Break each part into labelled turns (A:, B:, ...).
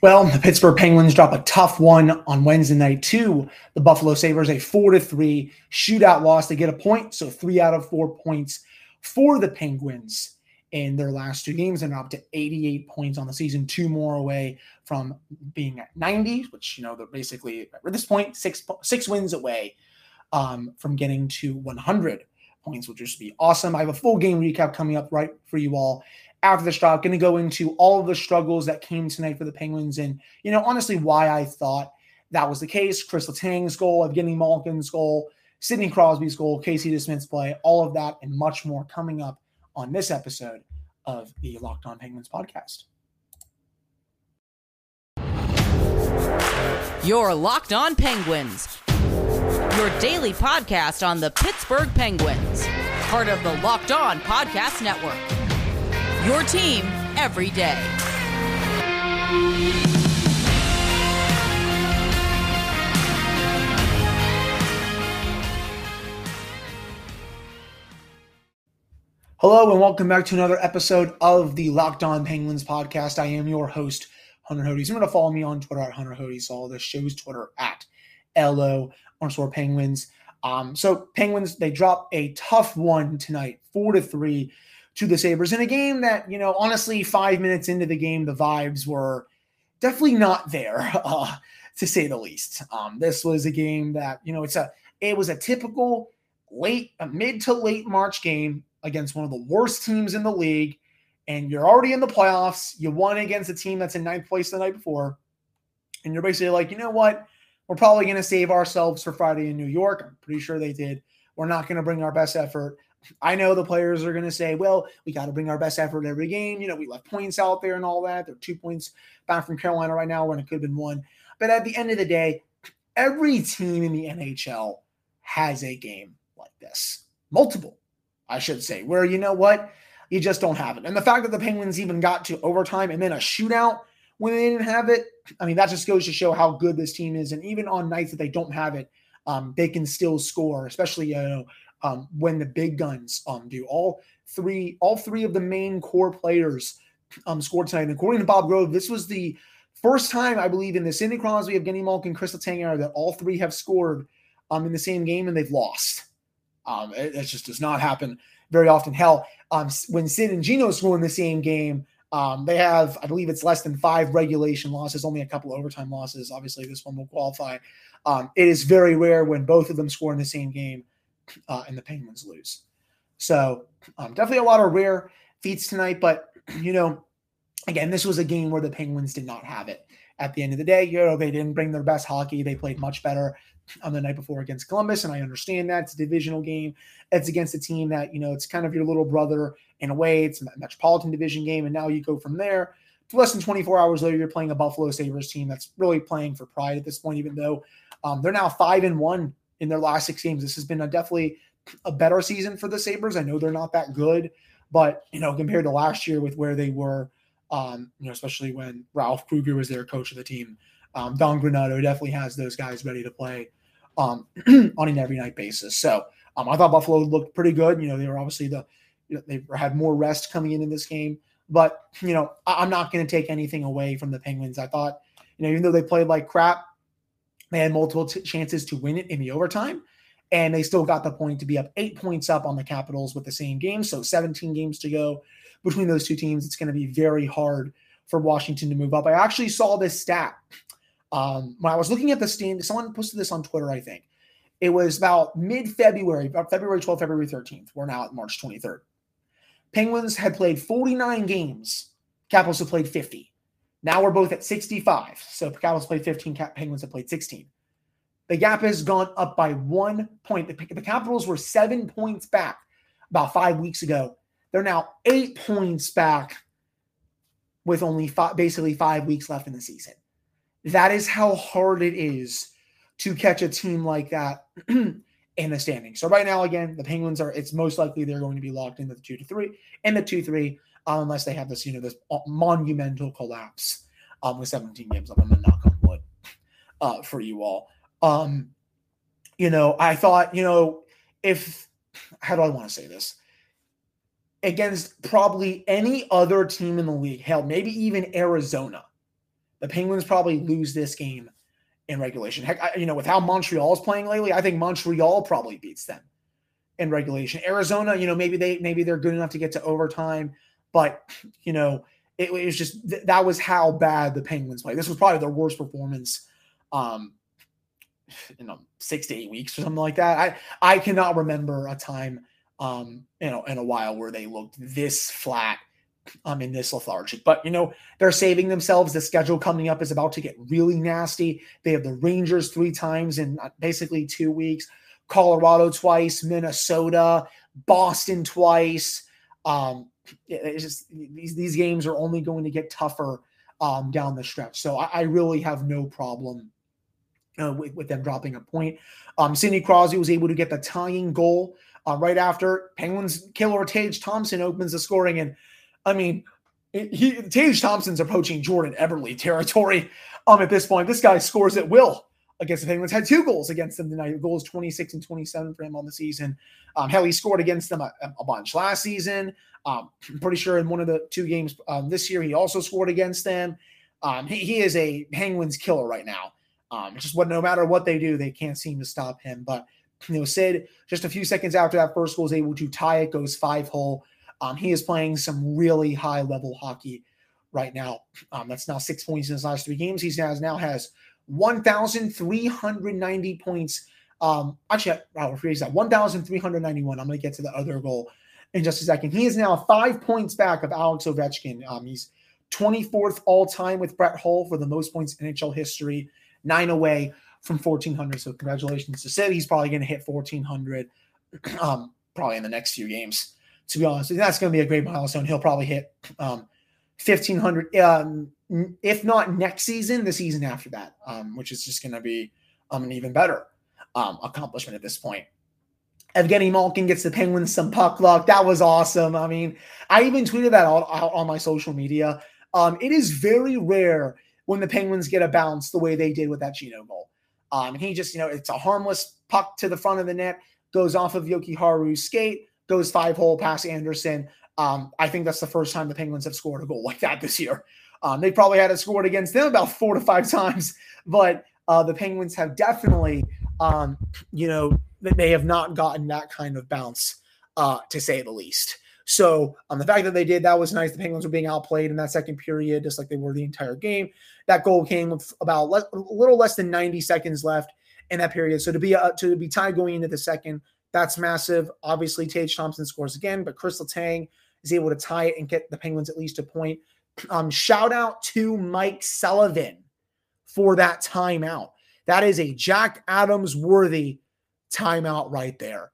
A: Well, the Pittsburgh Penguins drop a tough one on Wednesday night to the Buffalo Sabres, a four to three shootout loss. They get a point, so three out of four points for the Penguins in their last two games. and up to 88 points on the season, two more away from being at 90, which you know they're basically at this point six six wins away um, from getting to 100 points, which would just be awesome. I have a full game recap coming up right for you all after the stop. Going to go into all of the struggles that came tonight for the Penguins and, you know, honestly, why I thought that was the case. Kris Letang's goal, Evgeny Malkin's goal, Sidney Crosby's goal, Casey DeSmith's play, all of that and much more coming up on this episode of the Locked On Penguins podcast.
B: Your Locked On Penguins, your daily podcast on the Pittsburgh Penguins, part of the Locked On Podcast Network. Your team every day.
A: Hello and welcome back to another episode of the Locked On Penguins podcast. I am your host, Hunter Hodes. Remember to follow me on Twitter at Hunter Hodes, all the show's Twitter at LO underscore Penguins. Um, so Penguins, they drop a tough one tonight, four to three to the Sabres in a game that, you know, honestly, five minutes into the game, the vibes were definitely not there, uh, to say the least. Um, this was a game that, you know, it's a it was a typical late, a mid to late March game against one of the worst teams in the league, and you're already in the playoffs. You won against a team that's in ninth place the night before, and you're basically like, you know what? We're probably going to save ourselves for Friday in New York. I'm pretty sure they did. We're not going to bring our best effort. I know the players are going to say, well, we got to bring our best effort every game. You know, we left points out there and all that. They're two points back from Carolina right now when it could have been one. But at the end of the day, every team in the NHL has a game like this. Multiple, I should say, where you know what? You just don't have it. And the fact that the Penguins even got to overtime and then a shootout when they didn't have it, I mean, that just goes to show how good this team is. And even on nights that they don't have it, um, they can still score, especially you know um, when the big guns um, do. All three, all three of the main core players um, scored tonight. And according to Bob Grove, this was the first time I believe in the Sidney Crosby, Evgeny Malkin, Kris Letang era that all three have scored um, in the same game and they've lost. Um, it, it, just does not happen very often. Hell, um, when Sid and Gino score in the same game, um, they have, I believe it's less than five regulation losses, only a couple overtime losses. Obviously, this one will qualify. Um, it is very rare when both of them score in the same game uh, and the Penguins lose. So um, definitely a lot of rare feats tonight. But you know, again, this was a game where the Penguins did not have it. At the end of the day, you know, they didn't bring their best hockey. They played much better on the night before against Columbus, and I understand that it's a divisional game. It's against a team that you know it's kind of your little brother in a way. It's a Metropolitan Division game, and now you go from there less than 24 hours later, you're playing a Buffalo Sabres team that's really playing for pride at this point, even though um, they're now five and one in their last six games. This has been a definitely a better season for the Sabres. I know they're not that good, but you know, compared to last year with where they were, um, you know, especially when Ralph Krueger was their coach of the team. Um, Don Granato definitely has those guys ready to play um, on an every night basis. So um, I thought Buffalo looked pretty good. You know, they were obviously the they had more rest coming in in this game, but you know, I, am not going to take anything away from the Penguins. I thought, you know, even though they played like crap, they had multiple t- chances to win it in the overtime, and they still got the point to be up eight points up on the Capitals with the same game. So 17 games to go between those two teams. It's going to be very hard for Washington to move up. I actually saw this stat um, when I was looking at the stand. Someone posted this on Twitter, I think. It was about mid February, about February 12th, February 13th. We're now at March 23rd. Penguins had played 49 games. Capitals have played 50. Now we're both at 65. So Capitals played 15, Penguins have played 16. The gap has gone up by one point. The, the Capitals were seven points back about five weeks ago. They're now eight points back with only five, basically five weeks left in the season. That is how hard it is to catch a team like that in the standings. So right now, again, the Penguins are. It's most likely they're going to be locked into the two to three and the two three unless they have this, you know, this monumental collapse um, with 17 games. I'm gonna knock on wood uh, for you all. Um, you know, I thought, you know, if how do I want to say this? Against probably any other team in the league, hell, maybe even Arizona, the Penguins probably lose this game in regulation. Heck, I, you know, with how Montreal is playing lately, I think Montreal probably beats them in regulation. Arizona, you know, maybe they maybe they're good enough to get to overtime, but you know, it, it was just th- that was how bad the Penguins played. This was probably their worst performance um in know, six to eight weeks or something like that. I I cannot remember a time um you know in a while where they looked this flat um in this lethargic. But you know, they're saving themselves. The schedule coming up is about to get really nasty. They have the Rangers three times in uh, basically two weeks. Colorado twice, Minnesota, Boston twice. Um, it's just these these games are only going to get tougher um, down the stretch. So I, I really have no problem uh, with, with, them dropping a point. Um, Sidney Crosby was able to get the tying goal uh, right after Penguins killer Tage Thompson opens the scoring, and I mean, he Tage Thompson's approaching Jordan Eberle territory. Um, at this point, this guy scores at will against the Penguins. Had two goals against them tonight. Goals 26 and 27 for him on the season. Um, hell, he scored against them a, a bunch last season. Um, I'm pretty sure in one of the two games um, this year, he also scored against them. Um, he, he, is a Penguins killer right now. Um, just what no matter what they do, they can't seem to stop him. But you know, Sid, just a few seconds after that first goal, is able to tie it, goes five hole. Um, he is playing some really high level hockey right now. That's now six points in his last three games. He has now has 1,390 points. Um, actually, I'll rephrase that 1,391. I'm going to get to the other goal in just a second. He is now five points back of Alex Ovechkin. Um, he's 24th all time with Brett Hull for the most points in NHL history, nine away from 1,400. So, congratulations to Sid. He's probably going to hit 1,400 um, probably in the next few games, to be honest. That's going to be a great milestone. He'll probably hit um, 1,500. Um, if not next season, the season after that, um, which is just going to be um, an even better um, accomplishment at this point. Evgeny Malkin gets the Penguins some puck luck. That was awesome. I mean, I even tweeted that out, out on my social media. Um, it is very rare when the Penguins get a bounce the way they did with that Gino goal. Um, he just, you know, it's a harmless puck to the front of the net, goes off of Jokiharju's skate, goes five hole past Anderson. Um, I think that's the first time the Penguins have scored a goal like that this year. Um, they probably had it scored against them about four to five times, but uh, the Penguins have definitely, um, you know, they have not gotten that kind of bounce, uh, to say the least. So, um, the fact that they did that was nice. The Penguins were being outplayed in that second period, just like they were the entire game. That goal came with about le- a little less than 90 seconds left in that period. So to be uh, to be tied going into the second, that's massive. Obviously, Tage Thompson scores again, but Kris Letang is able to tie it and get the Penguins at least a point. Um, shout out to Mike Sullivan for that timeout. That is a Jack Adams worthy timeout right there.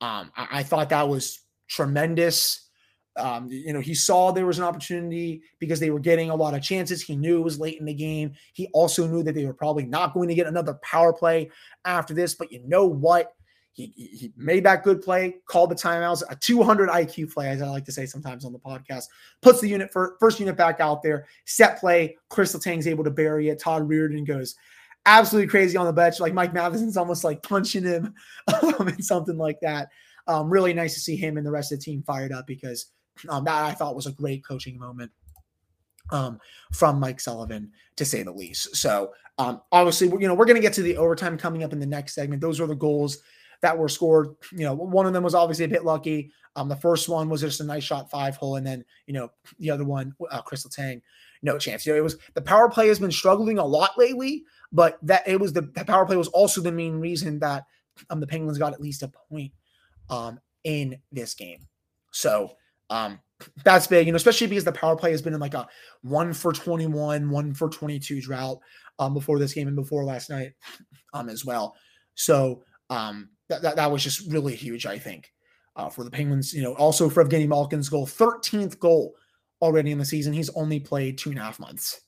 A: Um, I, I, thought that was tremendous. Um, you know, he saw there was an opportunity because they were getting a lot of chances. He knew it was late in the game. He also knew that they were probably not going to get another power play after this. But you know what? He, he made that good play, called the timeouts, a 200 IQ play, as I like to say sometimes on the podcast. Puts the unit for, first unit back out there, set play. Kris Letang's able to bury it. Todd Reirden goes absolutely crazy on the bench. Like Mike Matheson's almost like punching him um, and something like that. Um, really nice to see him and the rest of the team fired up because um, that I thought was a great coaching moment um, from Mike Sullivan, to say the least. So um, obviously, you know, we're going to get to the overtime coming up in the next segment. Those are the goals that were scored. You know, one of them was obviously a bit lucky. Um, the first one was just a nice shot five hole, and then you know the other one, uh, Kris Letang, no chance. You know, it was the power play has been struggling a lot lately, but that it was the, the power play was also the main reason that um the Penguins got at least a point um in this game. So um that's big, you know, especially because the power play has been in like a one for 21, one for 22 drought um before this game and before last night um as well. So um that, that, that was just really huge, I think, uh, for the Penguins. You know, also for Evgeny Malkin's goal, 13th goal already in the season. He's only played two and a half months.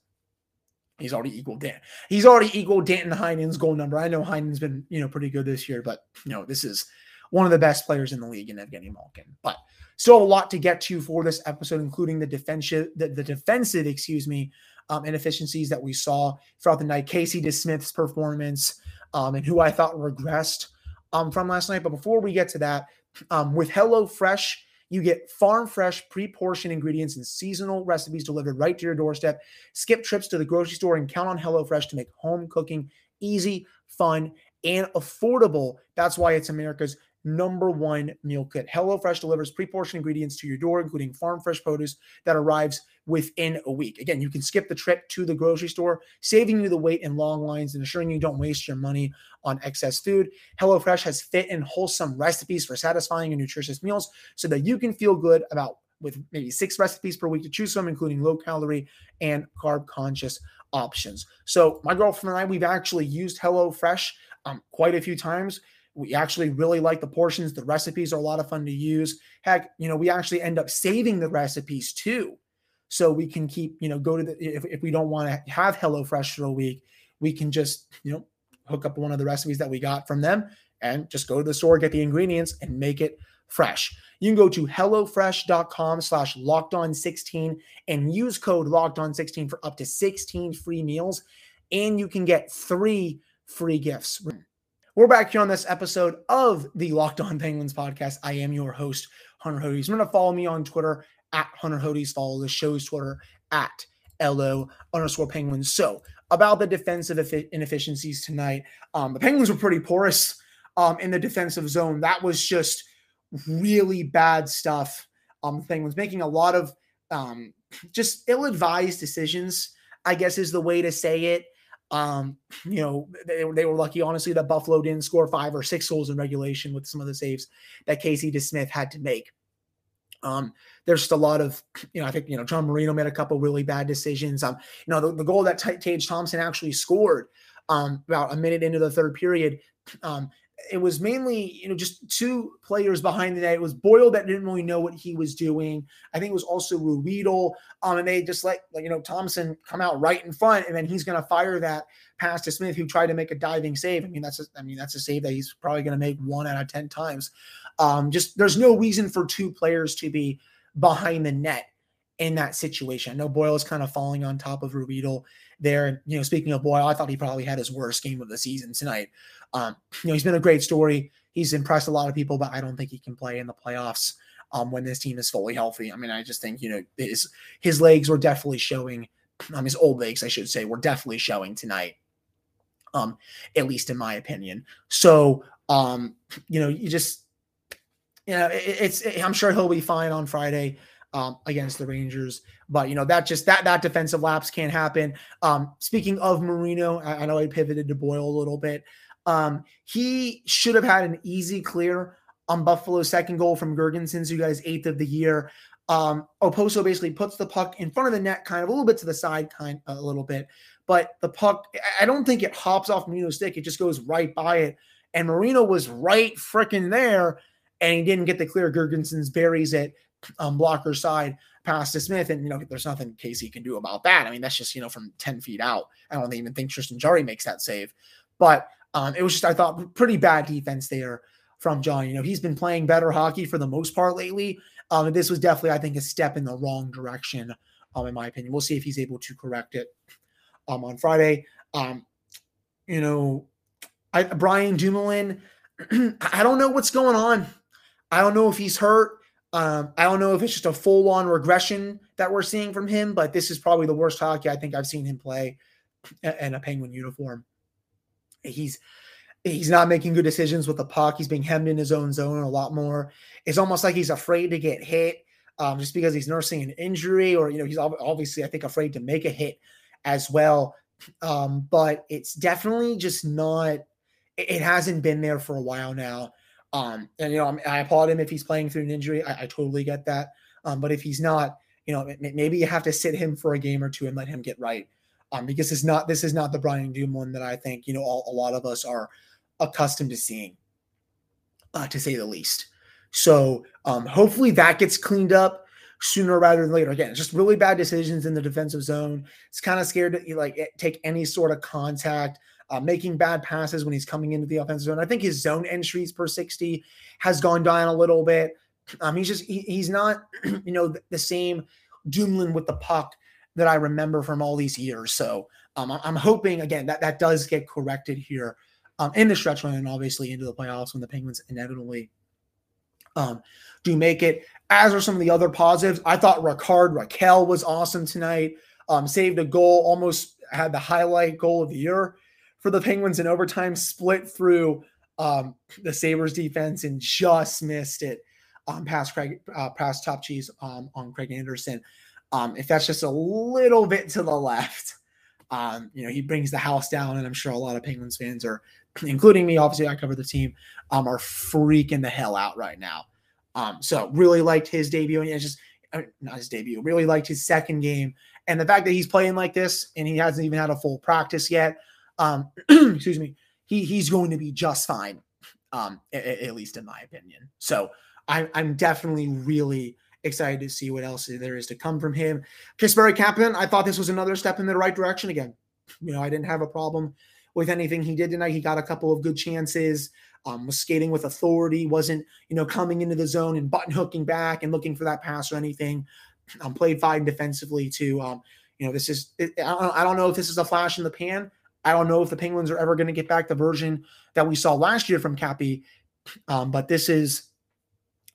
A: He's already equaled Dan. He's already equaled Danton Heinen's goal number. I know Heinen's been, you know, pretty good this year, but you know, this is one of the best players in the league in Evgeny Malkin. But still a lot to get to for this episode, including the defensive, the, the defensive, excuse me, um, inefficiencies that we saw throughout the night. Casey DeSmith's performance, um, and who I thought regressed um, from last night. But before we get to that, um, with HelloFresh, You get farm fresh, pre portioned ingredients and seasonal recipes delivered right to your doorstep. Skip trips to the grocery store and count on HelloFresh to make home cooking easy, fun, and affordable. That's why it's America's number one meal kit. HelloFresh delivers pre-portioned ingredients to your door, including farm fresh produce that arrives within a week. Again, you can skip the trip to the grocery store, saving you the wait and long lines and ensuring you don't waste your money on excess food. HelloFresh has fit and wholesome recipes for satisfying and nutritious meals so that you can feel good about with maybe six recipes per week to choose from, including low calorie and carb conscious options. So my girlfriend and I, we've actually used HelloFresh um, quite a few times. We actually really like the portions. The recipes are a lot of fun to use. Heck, you know, we actually end up saving the recipes too. So we can keep, you know, go to the, if, if we don't want to have HelloFresh for a week, we can just, you know, hook up one of the recipes that we got from them and just go to the store, get the ingredients and make it fresh. You can go to HelloFresh.com slash locked on 16 and use code locked on 16 for up to 16 free meals. And you can get three free gifts. We're back here on this episode of the Locked On Penguins podcast. I am your host, Hunter Hodes. Remember to follow me on Twitter at Hunter Hodes. Follow the show's Twitter at LO underscore Penguins. So, about the defensive inefficiencies tonight, um, the Penguins were pretty porous um, in the defensive zone. That was just really bad stuff. Um, the Penguins making a lot of um, just ill advised decisions, I guess is the way to say it. Um, you know, they, they were lucky, honestly, that Buffalo didn't score five or six goals in regulation with some of the saves that Casey DeSmith had to make. Um, there's just a lot of, you know, I think, you know, John Marino made a couple really bad decisions. Um, you know, the, the goal that T- Tage Thompson actually scored um, about a minute into the third period, um, it was mainly, you know, just two players behind the net. It was Boyle that didn't really know what he was doing. I think it was also Ruhwedel. Um, and they just let, you know, Thompson come out right in front, and then he's going to fire that pass to Smith, who tried to make a diving save. I mean, that's a, I mean, that's a save that he's probably going to make one out of 10 times. Um, just there's no reason for two players to be behind the net in that situation. I know Boyle is kind of falling on top of Ruhwedel there. And, you know, speaking of Boyle, I thought he probably had his worst game of the season tonight. Um, you know, he's been a great story. He's impressed a lot of people, but I don't think he can play in the playoffs um, when this team is fully healthy. I mean, I just think, you know, his his legs were definitely showing, um, his old legs, I should say, were definitely showing tonight. Um, at least in my opinion. So um, you know, you just you know, it, it's it, I'm sure he'll be fine on Friday um, against the Rangers. But you know that just that that defensive lapse can't happen. Um, speaking of Marino, I, I, know I pivoted to Boyle a little bit. Um, he should have had an easy clear on Buffalo's second goal from Girgensons, who his eighth of the year. Um, Okposo basically puts the puck in front of the net, kind of a little bit to the side, kind of, a little bit. But the puck, I don't think it hops off Marino's stick. It just goes right by it. And Marino was right freaking there, and he didn't get the clear. Girgensons buries it um, blocker side pass to Smith. And, you know, there's nothing Casey can do about that. I mean, that's just, you know, from 10 feet out. I don't even think Tristan Jarry makes that save. But um, it was just, I thought, pretty bad defense there from John. You know, he's been playing better hockey for the most part lately. Um, this was definitely, I think, a step in the wrong direction, um, in my opinion. We'll see if he's able to correct it um, on Friday. Um, you know, I, Brian Dumoulin, I don't know what's going on. I don't know if he's hurt. Um, I don't know if it's just a full on regression that we're seeing from him, but this is probably the worst hockey I think I've seen him play in a Penguin uniform. He's he's not making good decisions with the puck. He's being hemmed in his own zone a lot more. It's almost like he's afraid to get hit um, just because he's nursing an injury, or you know, he's obviously I think afraid to make a hit as well. Um, but it's definitely just not. It hasn't been there for a while now. Um, and you know, I applaud him if he's playing through an injury. I, I totally get that. Um, but if he's not, you know, maybe you have to sit him for a game or two and let him get right. Um, because it's not this is not the Brian Dumoulin that I think you know all, a lot of us are accustomed to seeing, uh, to say the least. So um, hopefully that gets cleaned up sooner rather than later. Again, just really bad decisions in the defensive zone. It's kind of scared to like take any sort of contact uh, making bad passes when he's coming into the offensive zone. I think his zone entries per 60 has gone down a little bit. Um, he's just, he, he's not, you know, the, the, same Dumoulin with the puck that I remember from all these years. So um, I'm hoping, again, that that does get corrected here um, in the stretch run and obviously into the playoffs when the Penguins inevitably um, do make it. As are some of the other positives. I thought Rickard Rakell was awesome tonight. Um, saved a goal, almost had the highlight goal of the year for the Penguins in overtime, split through um, the Sabres defense and just missed it um, past Craig, uh, past top cheese um, on Craig Anderson. Um, if that's just a little bit to the left, um, you know, he brings the house down, and I'm sure a lot of Penguins fans are, including me, obviously I cover the team, um, are freaking the hell out right now. Um, so really liked his debut, and it's just not his debut. Really liked his second game, and the fact that he's playing like this and he hasn't even had a full practice yet. Um, excuse me. He he's going to be just fine, um, at, at least in my opinion. So I, I'm definitely really excited to see what else there is to come from him. Kasperi Kapanen, I thought this was another step in the right direction again. You know, I didn't have a problem with anything he did tonight. He got a couple of good chances, um, was skating with authority, wasn't, you know, coming into the zone and button hooking back and looking for that pass or anything. Um, played fine defensively too. Um, you know, this is, I don't know if this is a flash in the pan. I don't know if the Penguins are ever going to get back the version that we saw last year from Cappy. Um, but this is,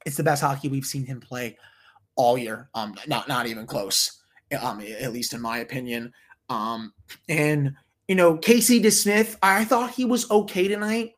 A: it's the best hockey we've seen him play all year. Um, not not even close. Um, at least in my opinion. Um, and you know, Casey DeSmith, I thought he was okay tonight.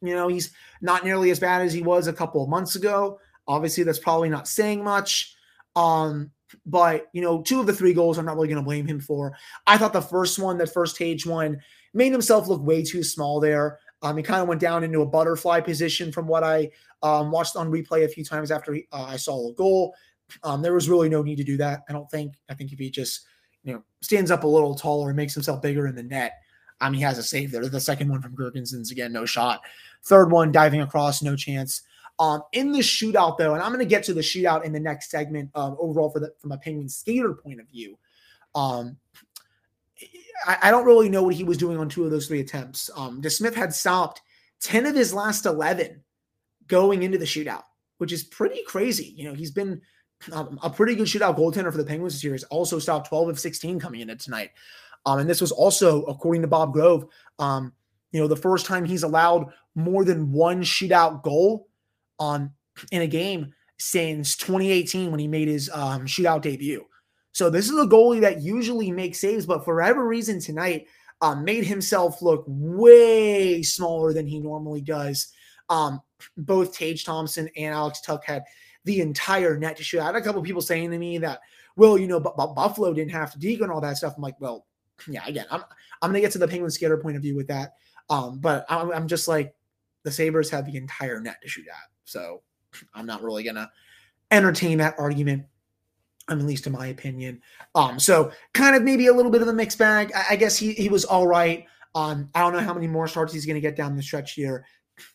A: You know, he's not nearly as bad as he was a couple of months ago. Obviously, that's probably not saying much. Um, but you know, two of the three goals I'm not really going to blame him for. I thought the first one, that first Tage one, made himself look way too small there. Um, he kind of went down into a butterfly position from what I um, watched on replay a few times after he, uh, I saw a goal. Um, there was really no need to do that. I don't think. I think if he just you know stands up a little taller and makes himself bigger in the net, um, he has a save there. The second one from Girgensons again, no shot. Third one diving across, no chance. Um, in the shootout though, and I'm going to get to the shootout in the next segment. Um, overall, for the from a Penguin skater point of view, um, I, I don't really know what he was doing on two of those three attempts. Um, DeSmith had stopped ten of his last eleven going into the shootout, which is pretty crazy. You know, he's been um, a pretty good shootout goaltender for the Penguins this year. He's also stopped 12 of 16 coming into tonight. Um, and this was also, according to Bob Grove, um, you know, the first time he's allowed more than one shootout goal on in a game since 2018 when he made his um, shootout debut. So this is a goalie that usually makes saves, but for whatever reason tonight, um, made himself look way smaller than he normally does. Um, both Tage Thompson and Alex Tuch had the entire net to shoot. I had a couple people saying to me that, well, you know, but, but Buffalo didn't have to deke and all that stuff. I'm like, well, yeah, again, I'm I'm gonna get to the Penguin skater point of view with that. Um, but I'm, I'm just like the Sabres have the entire net to shoot at. So I'm not really gonna entertain that argument. Mean, at least in my opinion. Um, so kind of maybe a little bit of a mixed bag. I, I guess he he was all right. Um, I don't know how many more starts he's gonna get down the stretch here,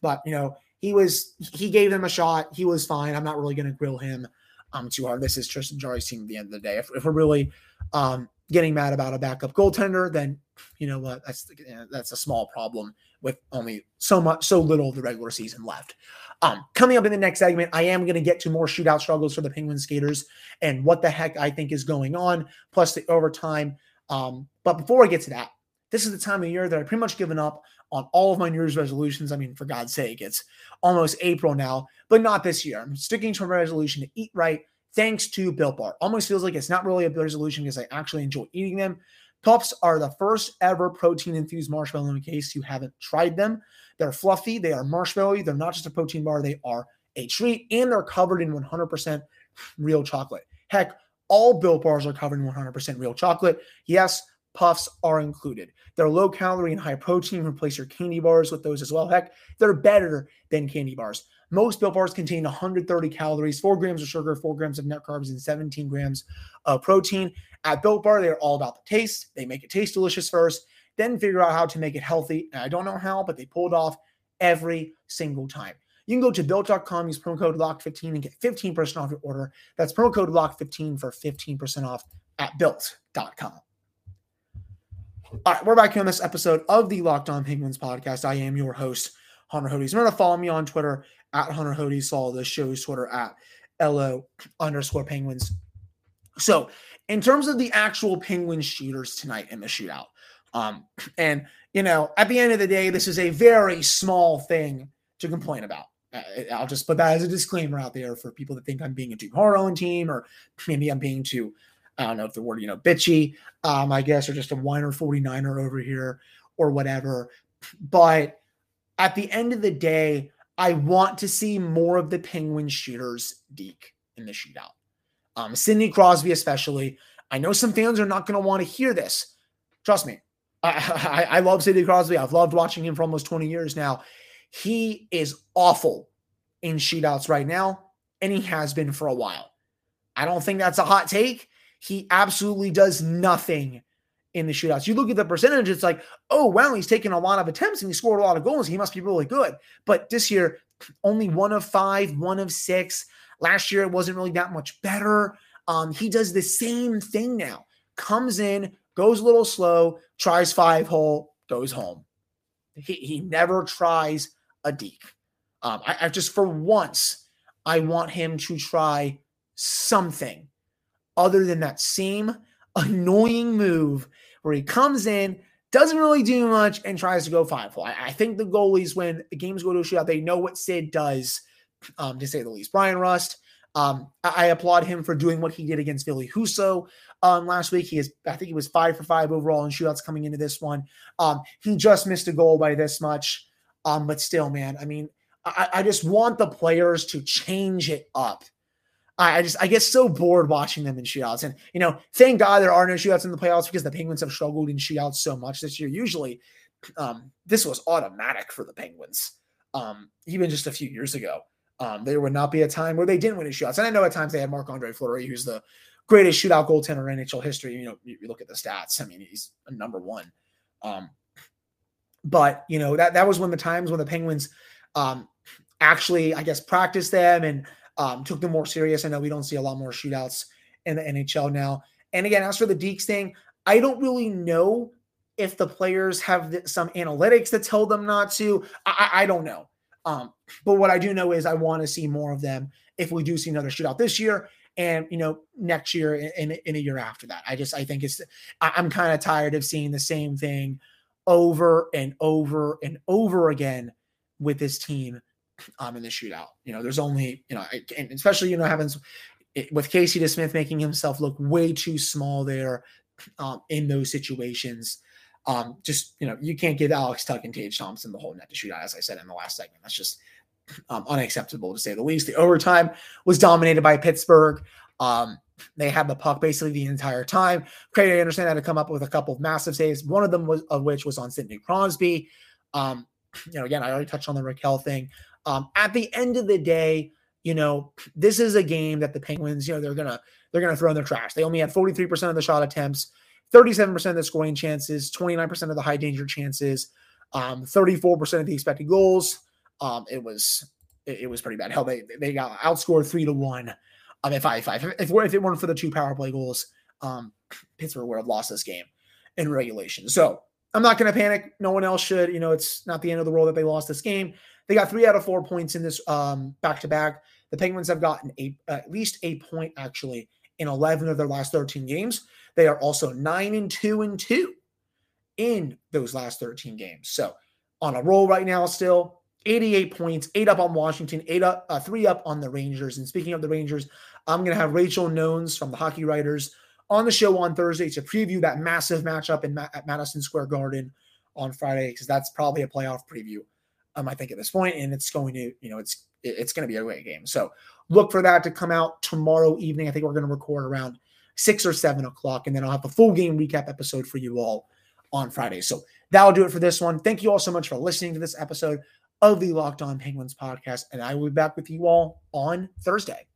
A: but you know, he was he gave them a shot. He was fine. I'm not really to grill him um too hard. This is Tristan Jarry's team at the end of the day. If, if we're really um getting mad about a backup goaltender, then you know what? That's that's a small problem with only so much so little of the regular season left. Um, coming up in the next segment, I am going to get to more shootout struggles for the Penguin skaters and what the heck I think is going on, plus the overtime. Um, but before I get to that, this is the time of year that I've pretty much given up on all of my New Year's resolutions. I mean, for God's sake, it's almost April now, but not this year. I'm sticking to my resolution to eat right thanks to Built Bar. Almost feels like it's not really a resolution because I actually enjoy eating them. Puffs are the first ever protein infused marshmallow in case you haven't tried them. They're fluffy, they are marshmallowy, they're not just a protein bar, they are a treat, and they're covered in 100% real chocolate. Heck, all Built Bars are covered in 100% real chocolate. Yes, puffs are included. They're low calorie and high protein. Replace your candy bars with those as well. Heck, they're better than candy bars. Most Built Bars contain 130 calories, 4 grams of sugar, 4 grams of net carbs, and 17 grams of protein. At Built Bar, they're all about the taste. They make it taste delicious first, then figure out how to make it healthy. And I don't know how, but they pulled off every single time. You can go to built.com, use promo code LOCK15 and get 15% off your order. That's promo code LOCK15 for 15% off at built.com. All right, we're back here on this episode of the Locked On Penguins podcast. I am your host, Hunter Hodes. Remember to follow me on Twitter at Hunter Hodes. Follow the show's Twitter at LO underscore Penguins. So, in terms of the actual Penguin shooters tonight in the shootout, um, and you know, at the end of the day, this is a very small thing to complain about. I'll just put that as a disclaimer out there for people that think I'm being a too hard on team, or maybe I'm being too, I don't know if the word, you know, bitchy, um, I guess, or just a whiner 49er over here or whatever. But at the end of the day, I want to see more of the Penguin shooters deke in the shootout. Um, Sidney Crosby, especially. I know some fans are not going to want to hear this. Trust me. I, I, I love Sidney Crosby. I've loved watching him for almost 20 years now. He is awful in shootouts right now, and he has been for a while. I don't think that's a hot take. He absolutely does nothing in the shootouts. You look at the percentage, it's like, oh, wow, he's taken a lot of attempts and he scored a lot of goals. He must be really good. But this year, only one of five, one of six. Last year, it wasn't really that much better. Um, he does the same thing now. Comes in, goes a little slow, tries five hole, goes home. He, he never tries a deke. Um, I, I just, for once, I want him to try something other than that same annoying move where he comes in, doesn't really do much, and tries to go five hole. I, I think the goalies, when the games go to a shootout, they know what Sid does, um, to say the least. Bryan Rust, um, I, I, applaud him for doing what he did against Ville Husso um, last week. He is, I think he was five for five overall in shootouts coming into this one. Um, he just missed a goal by this much. Um, but still, man, I mean, I, I just want the players to change it up. I just I get so bored watching them in shootouts. And you know, thank God there are no shootouts in the playoffs because the Penguins have struggled in shootouts so much this year. Usually, um, this was automatic for the Penguins. Um, even just a few years ago, um, there would not be a time where they didn't win in shootouts. And I know at times they had Marc Andre Fleury, who's the greatest shootout goaltender in NHL history. You know, you, you, look at the stats. I mean, he's a number one. Um, but you know that that was when the times when the Penguins um, actually, I guess, practiced them and um, took them more serious. I know we don't see a lot more shootouts in the NHL now. And again, as for the dekes thing, I don't really know if the players have some analytics that tell them not to. I, I don't know. Um, but what I do know is I want to see more of them if we do see another shootout this year and you know next year and in, a year after that. I just I think it's I'm kind of tired of seeing the same thing over and over and over again with this team um, in the shootout. You know, there's only, you know, and especially, you know, having with Casey DeSmith making himself look way too small there um, in those situations. Um, just, you know, you can't give Alex Tuch and Tage Thompson the whole net to shoot out, as I said in the last segment. That's just um, unacceptable to say the least. The overtime was dominated by Pittsburgh. Um, they had the puck basically the entire time. Craig Anderson had to come up with a couple of massive saves. One of them was of which was on Sidney Crosby. Um, you know, again, I already touched on the Rakell thing. Um, at the end of the day, you know, this is a game that the Penguins, you know, they're gonna they're gonna throw in their trash. They only had 43% of the shot attempts, 37% of the scoring chances, 29% of the high danger chances, um, 34% of the expected goals. Um, it was it, it, was pretty bad. Hell, they they got outscored three to one. Um, if I if I, if, if it weren't for the two power play goals, um, Pittsburgh would have lost this game in regulation. So I'm not going to panic. No one else should. You know, it's not the end of the world that they lost this game. They got three out of four points in this back to back. The Penguins have gotten a, at least a point actually in 11 of their last 13 games. They are also nine and two and two in those last 13 games. So on a roll right now, still 88 points, eight up on Washington, eight up, uh, three up on the Rangers. And speaking of the Rangers, I'm going to have Rachel Nones from the Hockey Writers on the show on Thursday to preview that massive matchup in Ma- at Madison Square Garden on Friday because that's probably a playoff preview um, I think at this point, and it's going to, you know, it's it's going to be a great game. So look for that to come out tomorrow evening. I think we're going to record around six or seven o'clock, and then I'll have a full game recap episode for you all on Friday. So that'll do it for this one. Thank you all so much for listening to this episode of the Locked On Penguins podcast, and I will be back with you all on Thursday.